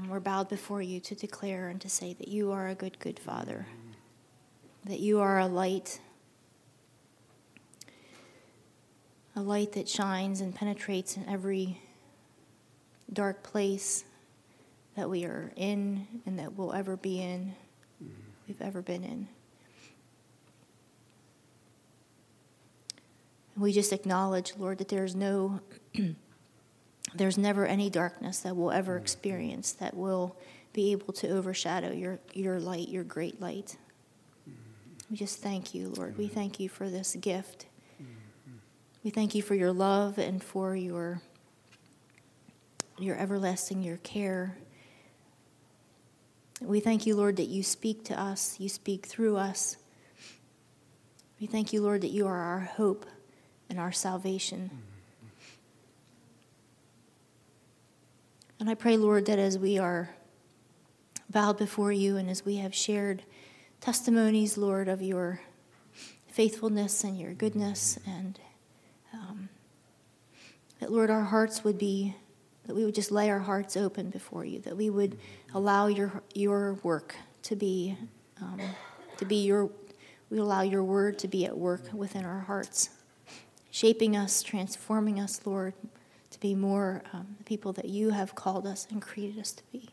um, we're bowed before you to declare and to say that you are a good, good Father, that you are a light, a light that shines and penetrates in every dark place that we are in and that we'll ever be in, we've ever been in. We just acknowledge, Lord, that there's no, there's never any darkness that we'll ever mm. experience that will be able to overshadow your, your light, your great light. Mm-hmm. We just thank you, Lord. We mm-hmm. thank you for this gift. Mm-hmm. We thank you for your love and for your, your everlasting, your care. We thank you, Lord, that you speak to us, you speak through us. We thank you, Lord, that you are our hope and our salvation. And I pray, Lord, that as we are bowed before you and as we have shared testimonies, Lord, of your faithfulness and your goodness, and um, that, Lord, our hearts would be, that we would just lay our hearts open before you, that we would allow your, your work to be, um, to be your, we allow your word to be at work within our hearts shaping us, transforming us, Lord, be more um, the people that you have called us and created us to be.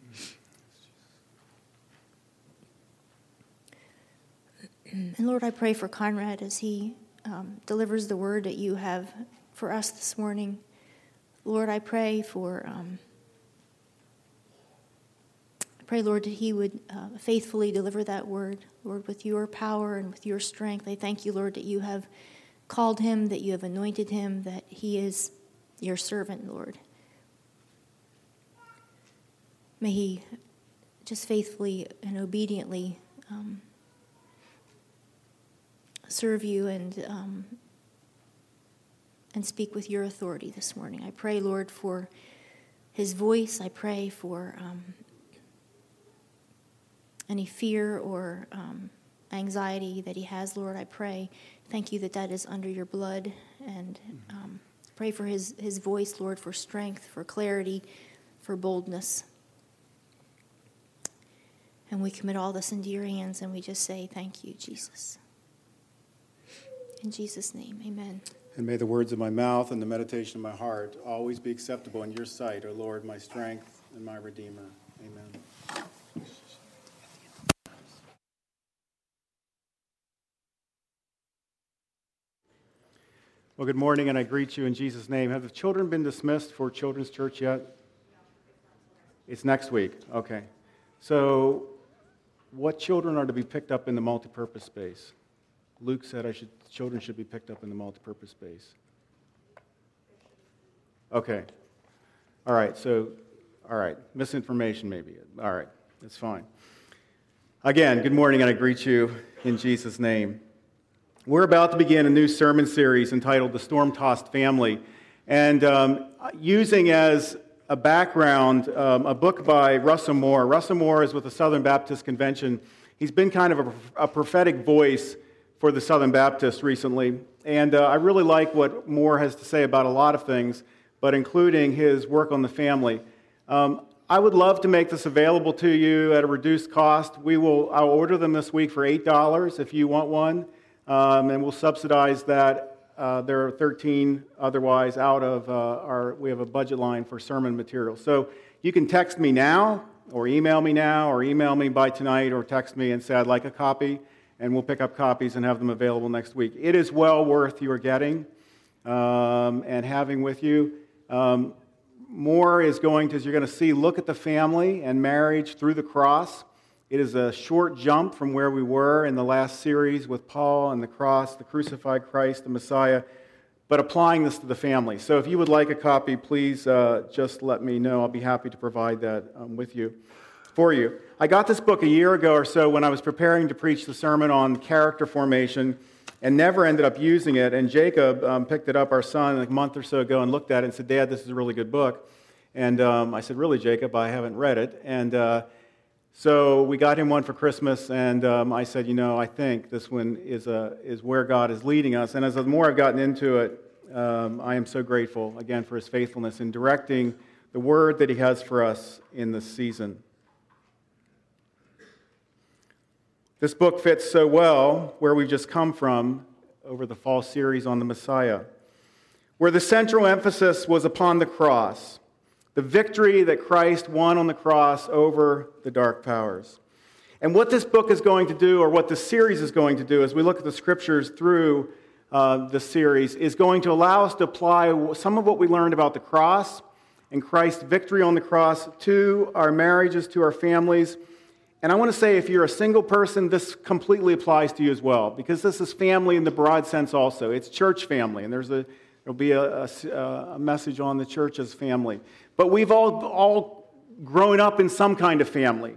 And Lord, I pray for Conrad as he um, delivers the word that you have for us this morning. Lord, I pray for, um, I pray, Lord, that he would uh, faithfully deliver that word, Lord, with your power and with your strength. I thank you, Lord, that you have called him, that you have anointed him, that he is your servant, Lord. May he just faithfully and obediently um, serve you and um, and speak with your authority this morning. I pray, Lord, for his voice. I pray for um, any fear or um, anxiety that he has, Lord. I pray Thank you that that is under your blood. And um, pray for his, his voice, Lord, for strength, for clarity, for boldness. And we commit all this into your hands and we just say, Thank you, Jesus. In Jesus' name, amen. And may the words of my mouth and the meditation of my heart always be acceptable in your sight, O Lord, my strength and my Redeemer. Amen. Well, good morning, and I greet you in Jesus' name. Have the children been dismissed for Children's Church yet? It's next week. Okay. So, what children are to be picked up in the multipurpose space? Luke said I should, children should be picked up in the multipurpose space. Okay. All right. So, all right. Misinformation, maybe. All right. That's fine. Again, good morning, and I greet you in Jesus' name. We're about to begin a new sermon series entitled The Storm Tossed Family. And um, using as a background um, a book by Russell Moore. Russell Moore is with the Southern Baptist Convention. He's been kind of a, a prophetic voice for the Southern Baptists recently. And uh, I really like what Moore has to say about a lot of things, but including his work on the family. Um, I would love to make this available to you at a reduced cost. We will, I'll order them this week for $8 if you want one um, and we'll subsidize that. Uh, there are 13 otherwise out of uh, our, we have a budget line for sermon material. So you can text me now, or email me now, or email me by tonight, or text me and say, I'd like a copy, and we'll pick up copies and have them available next week. It is well worth your getting um, and having with you. Um, Moore is going to, as you're going to see, look at the family and marriage through the cross. It is a short jump from where we were in the last series with Paul and the cross, the crucified Christ, the Messiah, but applying this to the family. So if you would like a copy, please uh, just let me know. I'll be happy to provide that um, with you, for you. I got this book a year ago or so when I was preparing to preach the sermon on character formation and never ended up using it. And Jacob um, picked it up, our son, a month or so ago and looked at it and said, Dad, this is a really good book. And um, I said, Really, Jacob? I haven't read it. And uh, so we got him one for Christmas, and um, I said, you know, I think this one is, a, is where God is leading us. And as the more I've gotten into it, um, I am so grateful again for his faithfulness in directing the the word that He has for us in this season. This book fits so well where we've just come from over the fall series on the Messiah, where the central emphasis was upon the cross, the victory that Christ won on the cross over the dark powers. And what this book is going to do, or what this series is going to do, as we look at the scriptures through uh, the series, is going to allow us to apply some of what we learned about the cross and Christ's victory on the cross to our marriages, to our families. And I want to say, if you're a single person, this completely applies to you as well, because this is family in the broad sense also. It's church family, and there's a, there'll be a, a, a message on the church as family. But we've all, all grown up in some kind of family.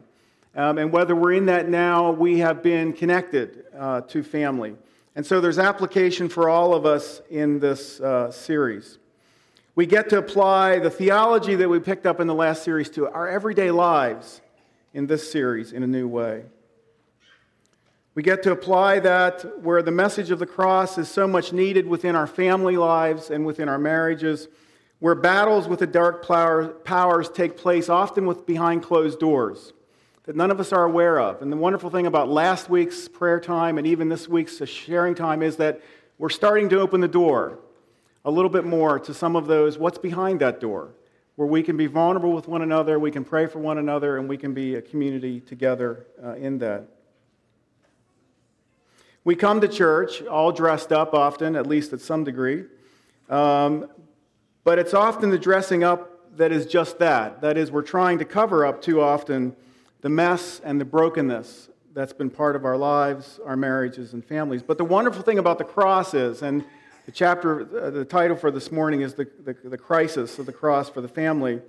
Um, and whether we're in that now, we have been connected uh, to family. And so there's application for all of us in this uh, series. We get to apply the theology that we picked up in the last series to our everyday lives in this series in a new way. We get to apply that where the message of the cross is so much needed within our family lives and within our marriages, where battles with the dark powers take place often with behind closed doors that none of us are aware of. And the wonderful thing about last week's prayer time and even this week's sharing time is that we're starting to open the door a little bit more to some of those what's behind that door, where we can be vulnerable with one another, we can pray for one another, and we can be a community together uh, in that. We come to church all dressed up often, at least at some degree. Um, but it's often the dressing up that is just that. That is, we're trying to cover up too often the mess and the brokenness that's been part of our lives, our marriages, and families. But the wonderful thing about the cross is, and the chapter, uh, the title for this morning is the, the, the crisis of the cross for the family,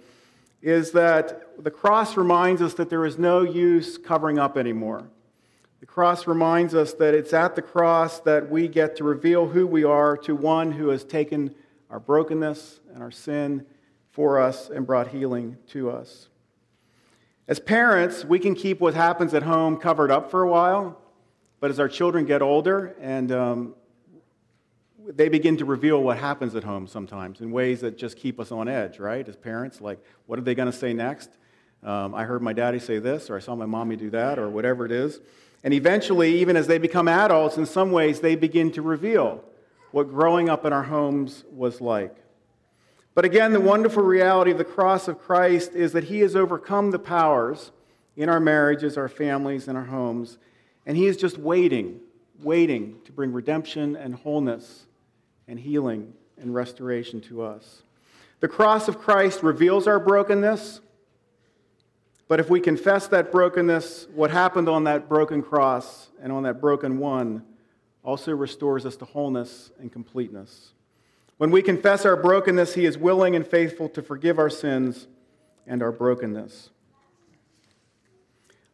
is that the cross reminds us that there is no use covering up anymore. The cross reminds us that it's at the cross that we get to reveal who we are to one who has taken our brokenness and our sin for us and brought healing to us. As parents, we can keep what happens at home covered up for a while, but as our children get older and um, they begin to reveal what happens at home sometimes in ways that just keep us on edge, right? As parents, like, what are they going to say next? Um, I heard my daddy say this, or I saw my mommy do that, or whatever it is. And eventually, even as they become adults, in some ways, they begin to reveal what growing up in our homes was like. But again, the wonderful reality of the cross of Christ is that He has overcome the powers in our marriages, our families, and our homes. And He is just waiting, waiting to bring redemption and wholeness and healing and restoration to us. The cross of Christ reveals our brokenness. But if we confess that brokenness, what happened on that broken cross and on that broken one also restores us to wholeness and completeness. When we confess our brokenness, He is willing and faithful to forgive our sins and our brokenness.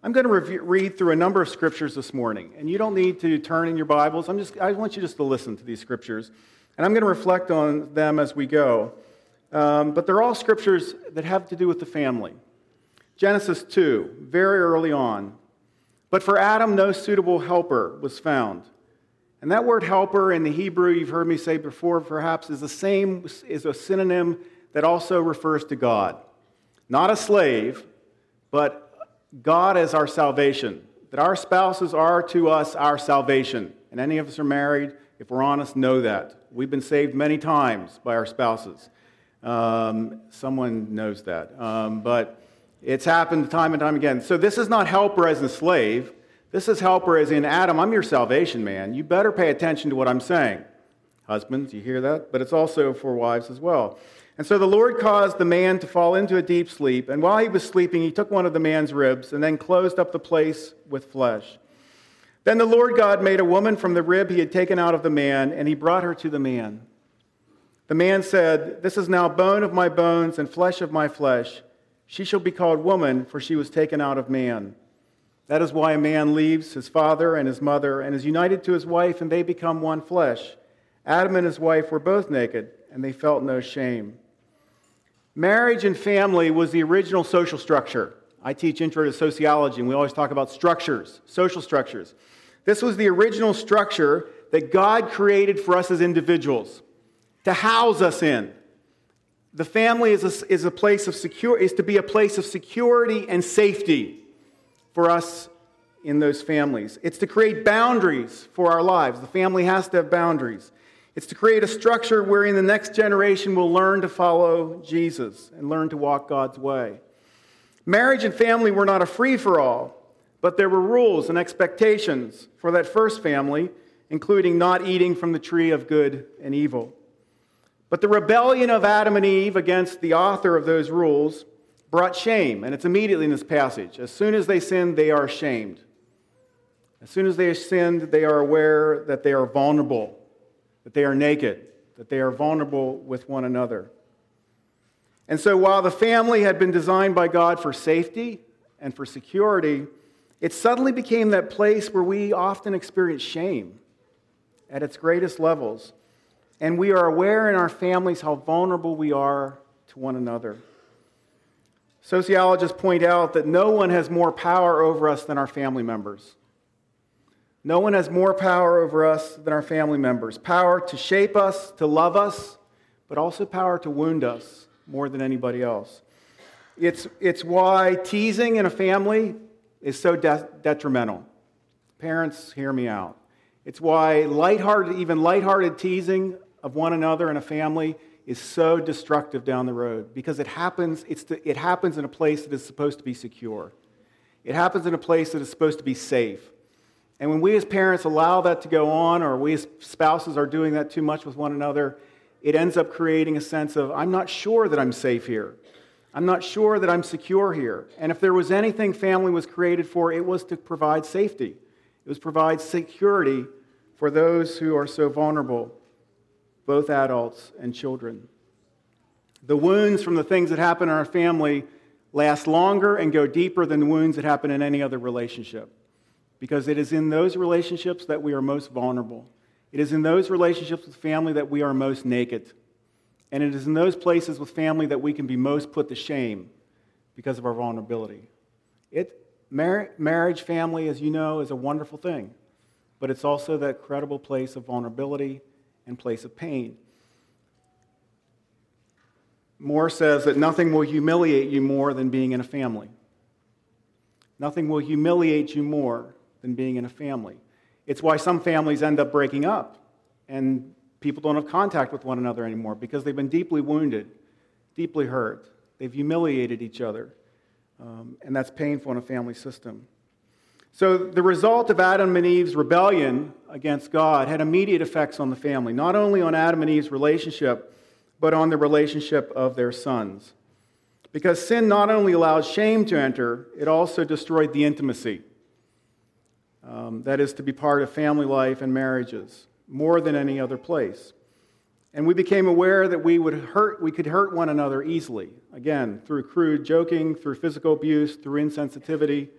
I'm going to review, read through a number of scriptures this morning, and you don't need to turn in your Bibles. I'm just, I want you just to listen to these scriptures, and I'm going to reflect on them as we go. Um, but they're all scriptures that have to do with the family. Genesis 2, very early on. But for Adam, no suitable helper was found. And that word helper in the Hebrew, you've heard me say before, perhaps, is the same, is a synonym that also refers to God. Not a slave, but God as our salvation. That our spouses are to us our salvation. And any of us are married, if we're honest, know that. We've been saved many times by our spouses. Um, someone knows that. Um, but it's happened time and time again. So this is not helper as a slave. This is helper as in Adam, I'm your salvation man. You better pay attention to what I'm saying. Husbands, you hear that? But it's also for wives as well. And so the Lord caused the man to fall into a deep sleep, and while he was sleeping, he took one of the man's ribs and then closed up the place with flesh. Then the Lord God made a woman from the rib he had taken out of the man, and he brought her to the man. The man said, This is now bone of my bones and flesh of my flesh. She shall be called woman, for she was taken out of man. That is why a man leaves his father and his mother and is united to his wife, and they become one flesh. Adam and his wife were both naked, and they felt no shame. Marriage and family was the original social structure. I teach intro to sociology, and we always talk about structures, social structures. This was the original structure that God created for us as individuals to house us in. the family is a, is a place of secure, is to be a place of security and safety for us in those families. It's to create boundaries for our lives. The family has to have boundaries. It's to create a structure wherein the next generation will learn to follow Jesus and learn to walk God's way. Marriage and family were not a free for all, but there were rules and expectations for that first family, including not eating from the tree of good and evil. But the rebellion of Adam and Eve against the author of those rules brought shame, and it's immediately in this passage. As soon as they sinned, they are ashamed. As soon as they sinned, they are aware that they are vulnerable, that they are naked, that they are vulnerable with one another. And so, while the family had been designed by God for safety and for security, it suddenly became that place where we often experience shame at its greatest levels. And we are aware in our families how vulnerable we are to one another. Sociologists point out that no one has more power over us than our family members. No one has more power over us than our family members. Power to shape us, to love us, but also power to wound us more than anybody else. It's, it's why teasing in a family is so de- detrimental. Parents, hear me out. It's why lighthearted, even lighthearted teasing of one another in a family is so destructive down the road because it happens, it happens in a place that is supposed to be secure. It happens in a place that is supposed to be safe. And when we as parents allow that to go on, or we as spouses are doing that too much with one another, it ends up creating a sense of, I'm not sure that I'm safe here. I'm not sure that I'm secure here. And if there was anything family was created for, it was to provide safety, it was provide security for those who are so vulnerable, both adults and children. The wounds from the things that happen in our family last longer and go deeper than the wounds that happen in any other relationship. Because it is in those relationships that we are most vulnerable. It is in those relationships with family that we are most naked. And it is in those places with family that we can be most put to shame because of our vulnerability. It, mar- marriage, family, as you know, is a wonderful thing, but it's also that credible place of vulnerability and place of pain. Moore says that nothing will humiliate you more than being in a family. Nothing will humiliate you more than being in a family. It's why some families end up breaking up and people don't have contact with one another anymore because they've been deeply wounded, deeply hurt. They've humiliated each other. Um, and that's painful in a family system. So, the result of Adam and Eve's rebellion against God had immediate effects on the family, not only on Adam and Eve's relationship, but on the relationship of their sons. Because sin not only allowed shame to enter, it also destroyed the intimacy um, that is to be part of family life and marriages more than any other place. And we became aware that we, would hurt, we could hurt one another easily, again, through crude joking, through physical abuse, through insensitivity,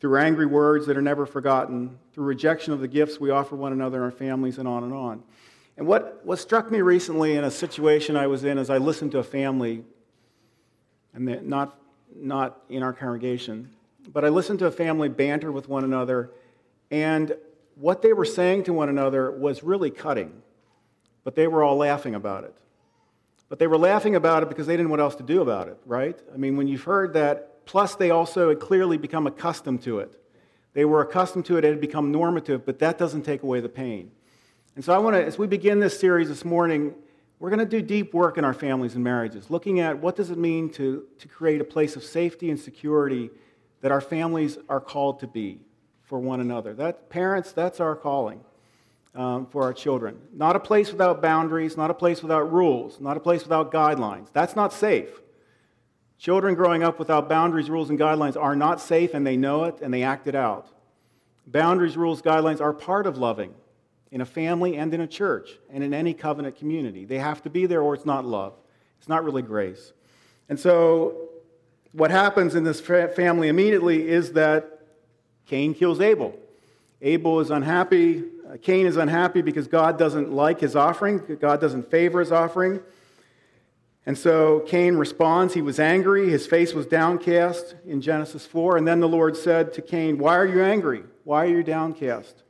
through angry words that are never forgotten, through rejection of the gifts we offer one another in our families, and on and on. And what, what struck me recently in a situation I was in as I listened to a family, and not, not in our congregation, but I listened to a family banter with one another and what they were saying to one another was really cutting, but they were all laughing about it. But they were laughing about it because they didn't know what else to do about it, right? I mean, when you've heard that, plus they also had clearly become accustomed to it. They were accustomed to it, it had become normative, but that doesn't take away the pain. And so I want to, as we begin this series this morning, we're going to do deep work in our families and marriages, looking at what does it mean to, to create a place of safety and security that our families are called to be for one another. That, parents, that's our calling um, for our children. Not a place without boundaries, not a place without rules, not a place without guidelines. That's not safe. Children growing up without boundaries, rules, and guidelines are not safe, and they know it and they act it out. Boundaries, rules, guidelines are part of loving in a family and in a church and in any covenant community. They have to be there or it's not love. It's not really grace. And so, what happens in this family immediately is that Cain kills Abel. Abel is unhappy. Uh, Cain is unhappy because God doesn't like his offering, God doesn't favor his offering. And so Cain responds. He was angry. His face was downcast in Genesis 4. And then the Lord said to Cain, Why are you angry? Why are you downcast?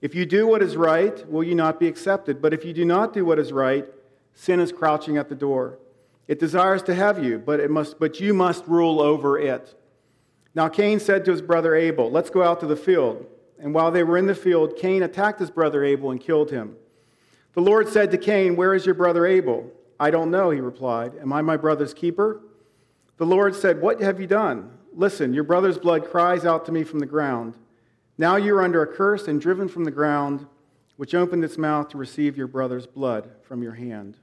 If you do what is right, will you not be accepted? But if you do not do what is right, sin is crouching at the door. It desires to have you, but, it must, but you must rule over it. Now Cain said to his brother Abel, Let's go out to the field. And while they were in the field, Cain attacked his brother Abel and killed him. The Lord said to Cain, Where is your brother Abel? I don't know, he replied. Am I my brother's keeper? The Lord said, What have you done? Listen, your brother's blood cries out to me from the ground. Now you are under a curse and driven from the ground, which opened its mouth to receive your brother's blood from your hand.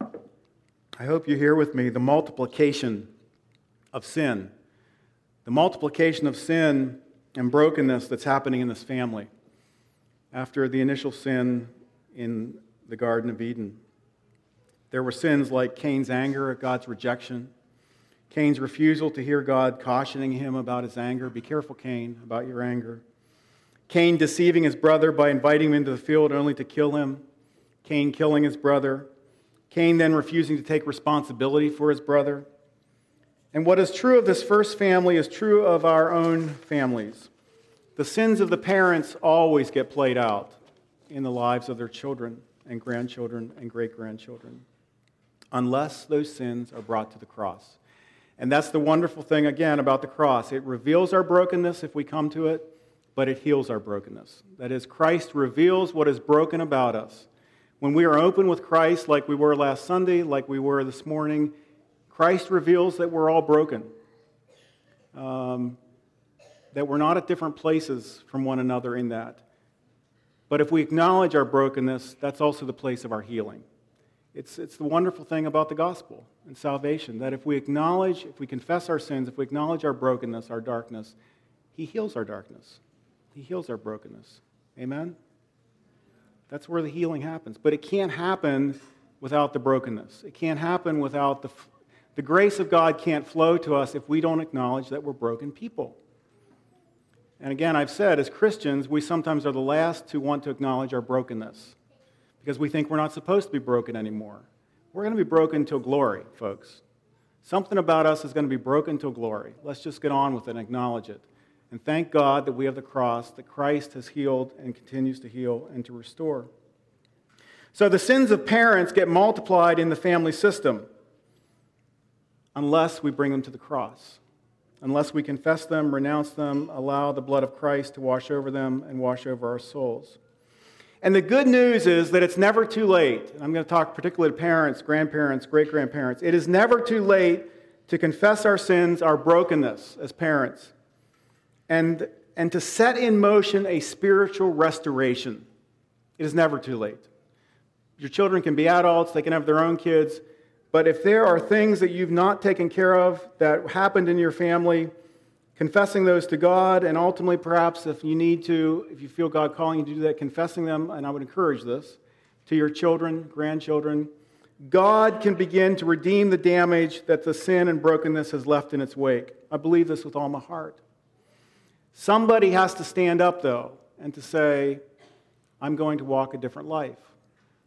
I hope you hear with me the multiplication of sin. The multiplication of sin and brokenness that's happening in this family after the initial sin in the Garden of Eden. There were sins like Cain's anger at God's rejection, Cain's refusal to hear God cautioning him about his anger. Be careful, Cain, about your anger. Cain deceiving his brother by inviting him into the field only to kill him. Cain killing his brother. Cain then refusing to take responsibility for his brother. And what is true of this first family is true of our own families. The sins of the parents always get played out in the lives of their children and grandchildren and great grandchildren, unless those sins are brought to the cross. And that's the wonderful thing, again, about the cross. It reveals our brokenness if we come to it, but it heals our brokenness. That is, Christ reveals what is broken about us. When we are open with Christ, like we were last Sunday, like we were this morning, Christ reveals that we're all broken, um, that we're not at different places from one another in that. But if we acknowledge our brokenness, that's also the place of our healing. It's, it's the wonderful thing about the gospel and salvation that if we acknowledge, if we confess our sins, if we acknowledge our brokenness, our darkness, He heals our darkness. He heals our brokenness. Amen? That's where the healing happens. But it can't happen without the brokenness. It can't happen without the, the grace of God can't flow to us if we don't acknowledge that we're broken people. And again, I've said, as Christians, we sometimes are the last to want to acknowledge our brokenness because we think we're not supposed to be broken anymore. We're going to be broken till glory, folks. Something about us is going to be broken till glory. Let's just get on with it and acknowledge it. And thank God that we have the cross, that Christ has healed and continues to heal and to restore. So the sins of parents get multiplied in the family system unless we bring them to the cross. Unless we confess them, renounce them, allow the blood of Christ to wash over them and wash over our souls. And the good news is that it's never too late. I'm going to talk particularly to parents, grandparents, great grandparents. It is never too late to confess our sins, our brokenness as parents, and, and to set in motion a spiritual restoration. It is never too late. Your children can be adults, they can have their own kids. But if there are things that you've not taken care of that happened in your family, confessing those to God, and ultimately, perhaps if you need to, if you feel God calling you to do that, confessing them, and I would encourage this, to your children, grandchildren, God can begin to redeem the damage that the sin and brokenness has left in its wake. I believe this with all my heart. Somebody has to stand up, though, and to say, I'm going to walk a different life.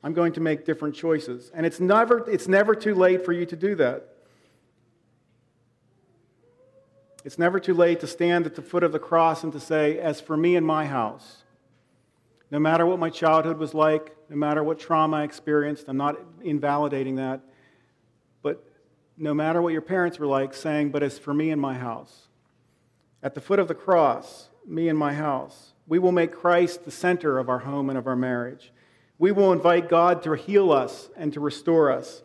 I'm going to make different choices. And it's never, it's never too late for you to do that. It's never too late to stand at the foot of the cross and to say, As for me and my house, no matter what my childhood was like, no matter what trauma I experienced, I'm not invalidating that, but no matter what your parents were like, saying, But as for me and my house, at the foot of the cross, me and my house, we will make Christ the center of our home and of our marriage. We will invite God to heal us and to restore us.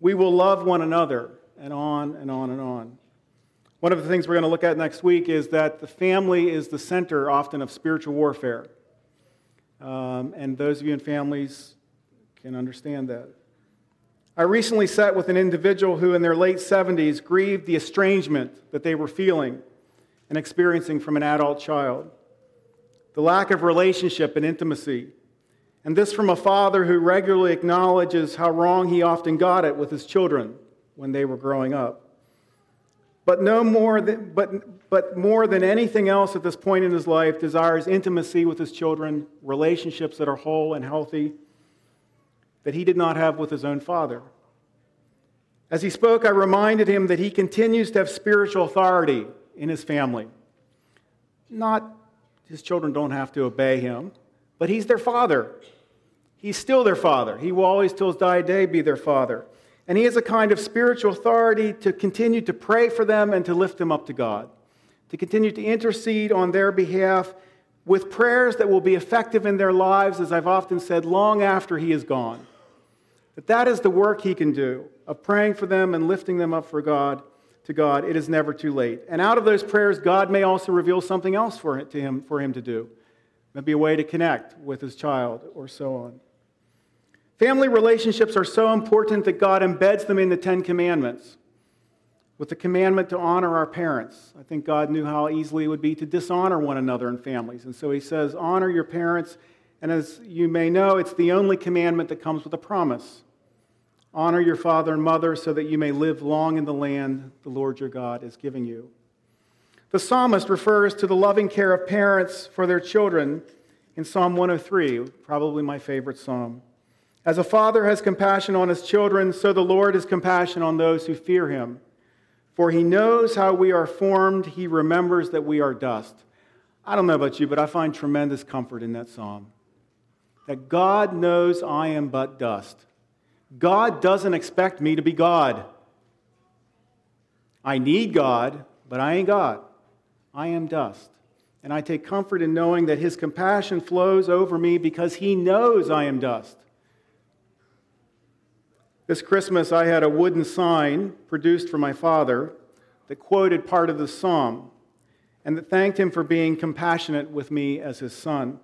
We will love one another, and on and on and on. One of the things we're going to look at next week is that the family is the center often of spiritual warfare. Um, and those of you in families can understand that. I recently sat with an individual who, in their late 70s, grieved the estrangement that they were feeling and experiencing from an adult child, the lack of relationship and intimacy and this from a father who regularly acknowledges how wrong he often got it with his children when they were growing up. But, no more than, but, but more than anything else at this point in his life, desires intimacy with his children, relationships that are whole and healthy, that he did not have with his own father. As he spoke, I reminded him that he continues to have spiritual authority in his family. Not his children don't have to obey him, but he's their father. He's still their father. He will always, till his dying day, be their father. And he has a kind of spiritual authority to continue to pray for them and to lift them up to God, to continue to intercede on their behalf with prayers that will be effective in their lives, as I've often said, long after he is gone. That that is the work he can do of praying for them and lifting them up for God to God. It is never too late. And out of those prayers, God may also reveal something else for, to him, for him to do. Maybe a way to connect with his child or so on. Family relationships are so important that God embeds them in the Ten Commandments with the commandment to honor our parents. I think God knew how easily it would be to dishonor one another in families. And so he says, Honor your parents. And as you may know, it's the only commandment that comes with a promise. Honor your father and mother so that you may live long in the land the Lord your God is giving you. The psalmist refers to the loving care of parents for their children in Psalm 103, probably my favorite psalm. As a father has compassion on his children, so the Lord has compassion on those who fear him. For he knows how we are formed, he remembers that we are dust. I don't know about you, but I find tremendous comfort in that psalm. That God knows I am but dust. God doesn't expect me to be God. I need God, but I ain't God. I am dust. And I take comfort in knowing that his compassion flows over me because he knows I am dust. This Christmas, I had a wooden sign produced for my father that quoted part of the psalm and that thanked him for being compassionate with me as his son.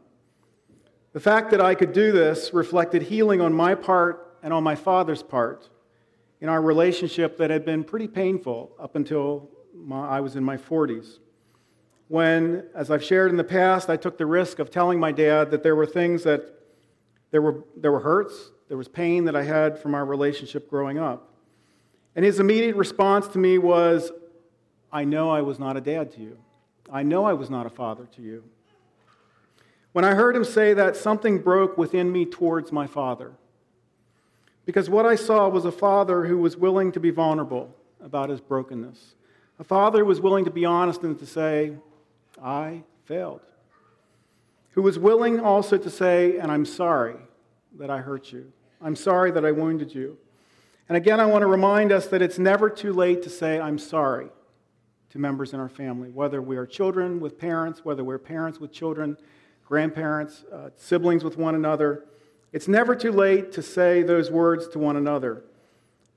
The fact that I could do this reflected healing on my part and on my father's part in our relationship that had been pretty painful up until my, I was in my 40s. When, as I've shared in the past, I took the risk of telling my dad that there were things that there were, there were hurts, there was pain that I had from our relationship growing up. And his immediate response to me was, I know I was not a dad to you. I know I was not a father to you. When I heard him say that, something broke within me towards my father. Because what I saw was a father who was willing to be vulnerable about his brokenness. A father who was willing to be honest and to say, I failed. Who was willing also to say, and I'm sorry that I hurt you. I'm sorry that I wounded you. And again, I want to remind us that it's never too late to say, I'm sorry to members in our family, whether we are children with parents, whether we're parents with children, grandparents, uh, siblings with one another. It's never too late to say those words to one another.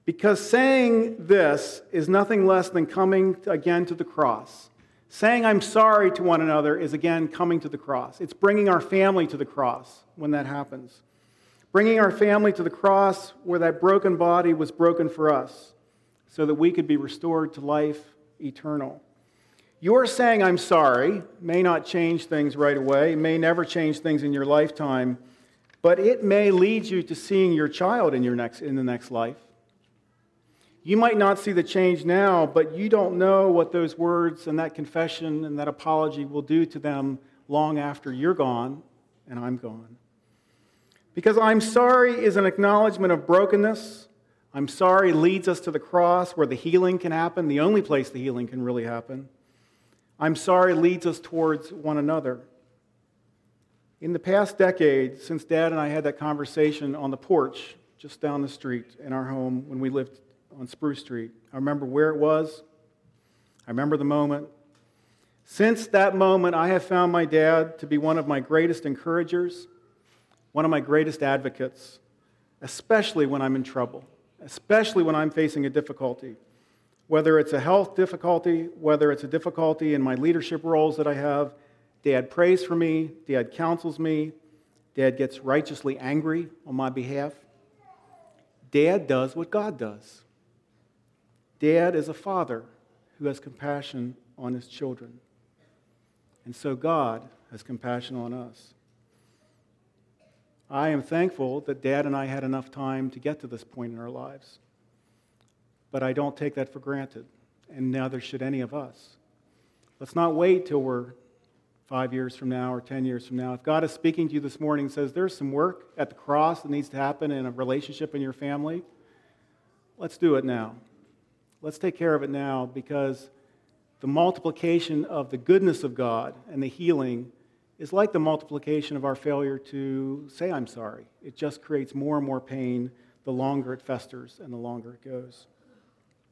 Because saying this is nothing less than coming again to the cross. Saying I'm sorry to one another is again coming to the cross. It's bringing our family to the cross when that happens bringing our family to the cross where that broken body was broken for us so that we could be restored to life eternal. Your saying, I'm sorry, may not change things right away, may never change things in your lifetime, but it may lead you to seeing your child in, your next, in the next life. You might not see the change now, but you don't know what those words and that confession and that apology will do to them long after you're gone and I'm gone. Because I'm sorry is an acknowledgement of brokenness. I'm sorry leads us to the cross where the healing can happen, the only place the healing can really happen. I'm sorry leads us towards one another. In the past decade, since Dad and I had that conversation on the porch just down the street in our home when we lived on Spruce Street, I remember where it was. I remember the moment. Since that moment, I have found my dad to be one of my greatest encouragers one of my greatest advocates, especially when I'm in trouble, especially when I'm facing a difficulty. Whether it's a health difficulty, whether it's a difficulty in my leadership roles that I have, Dad prays for me, Dad counsels me, Dad gets righteously angry on my behalf. Dad does what God does. Dad is a father who has compassion on his children. And so God has compassion on us. I am thankful that Dad and I had enough time to get to this point in our lives. But I don't take that for granted, and neither should any of us. Let's not wait till we're five years from now or 10 years from now. If God is speaking to you this morning and says there's some work at the cross that needs to happen in a relationship in your family, let's do it now. Let's take care of it now because the multiplication of the goodness of God and the healing is like the multiplication of our failure to say, I'm sorry. It just creates more and more pain the longer it festers and the longer it goes.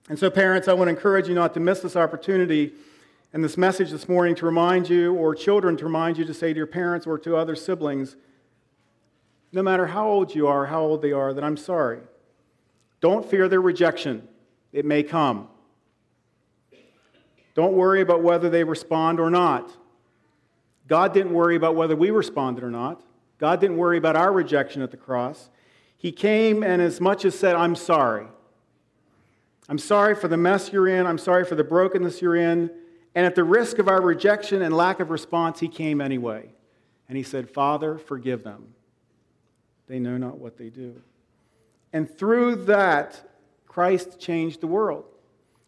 And so, parents, I want to encourage you not to miss this opportunity and this message this morning to remind you, or children to remind you to say to your parents or to other siblings, no matter how old you are, how old they are, that I'm sorry. Don't fear their rejection, it may come. Don't worry about whether they respond or not. God didn't worry about whether we responded or not. God didn't worry about our rejection at the cross. He came and as much as said, I'm sorry. I'm sorry for the mess you're in. I'm sorry for the brokenness you're in. And at the risk of our rejection and lack of response, he came anyway. And he said, Father, forgive them. They know not what they do. And through that, Christ changed the world.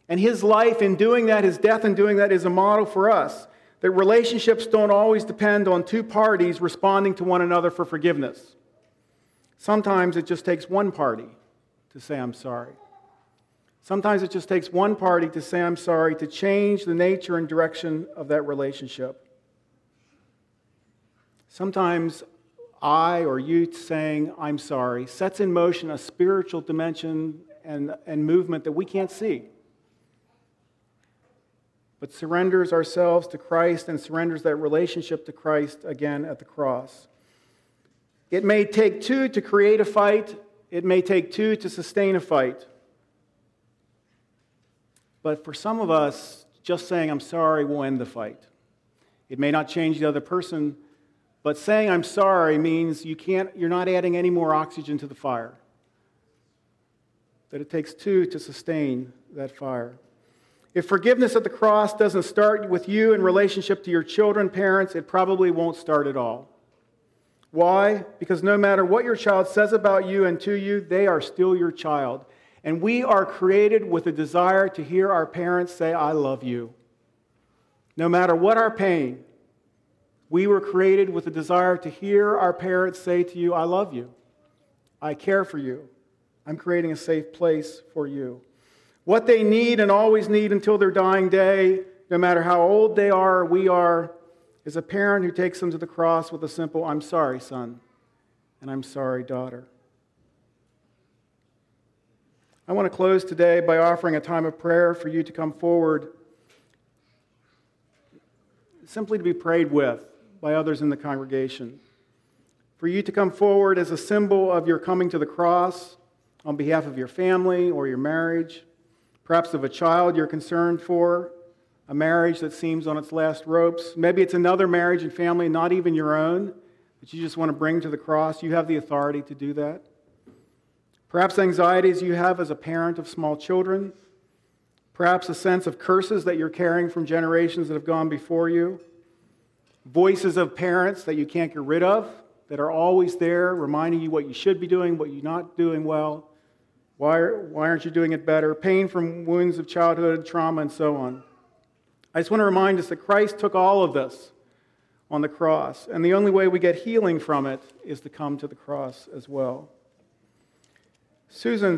And his life in doing that, his death in doing that, is a model for us that relationships don't always depend on two parties responding to one another for forgiveness. Sometimes it just takes one party to say, I'm sorry. Sometimes it just takes one party to say, I'm sorry, to change the nature and direction of that relationship. Sometimes I or you saying, I'm sorry, sets in motion a spiritual dimension and, and movement that we can't see but surrenders ourselves to Christ and surrenders that relationship to Christ again at the cross. It may take two to create a fight, it may take two to sustain a fight. But for some of us, just saying, I'm sorry, will end the fight. It may not change the other person, but saying, I'm sorry means you can't, you're not adding any more oxygen to the fire. That it takes two to sustain that fire. If forgiveness at the cross doesn't start with you in relationship to your children, parents, it probably won't start at all. Why? Because no matter what your child says about you and to you, they are still your child. And we are created with a desire to hear our parents say, I love you. No matter what our pain, we were created with a desire to hear our parents say to you, I love you. I care for you. I'm creating a safe place for you. What they need and always need until their dying day, no matter how old they are or we are, is a parent who takes them to the cross with a simple, I'm sorry, son, and I'm sorry, daughter. I want to close today by offering a time of prayer for you to come forward, simply to be prayed with by others in the congregation. For you to come forward as a symbol of your coming to the cross on behalf of your family or your marriage perhaps of a child you're concerned for, a marriage that seems on its last ropes. Maybe it's another marriage and family, not even your own, that you just want to bring to the cross. You have the authority to do that. Perhaps anxieties you have as a parent of small children. Perhaps a sense of curses that you're carrying from generations that have gone before you. Voices of parents that you can't get rid of, that are always there, reminding you what you should be doing, what you're not doing well. Why, why aren't you doing it better? Pain from wounds of childhood, trauma, and so on. I just want to remind us that Christ took all of this on the cross, and the only way we get healing from it is to come to the cross as well. Susan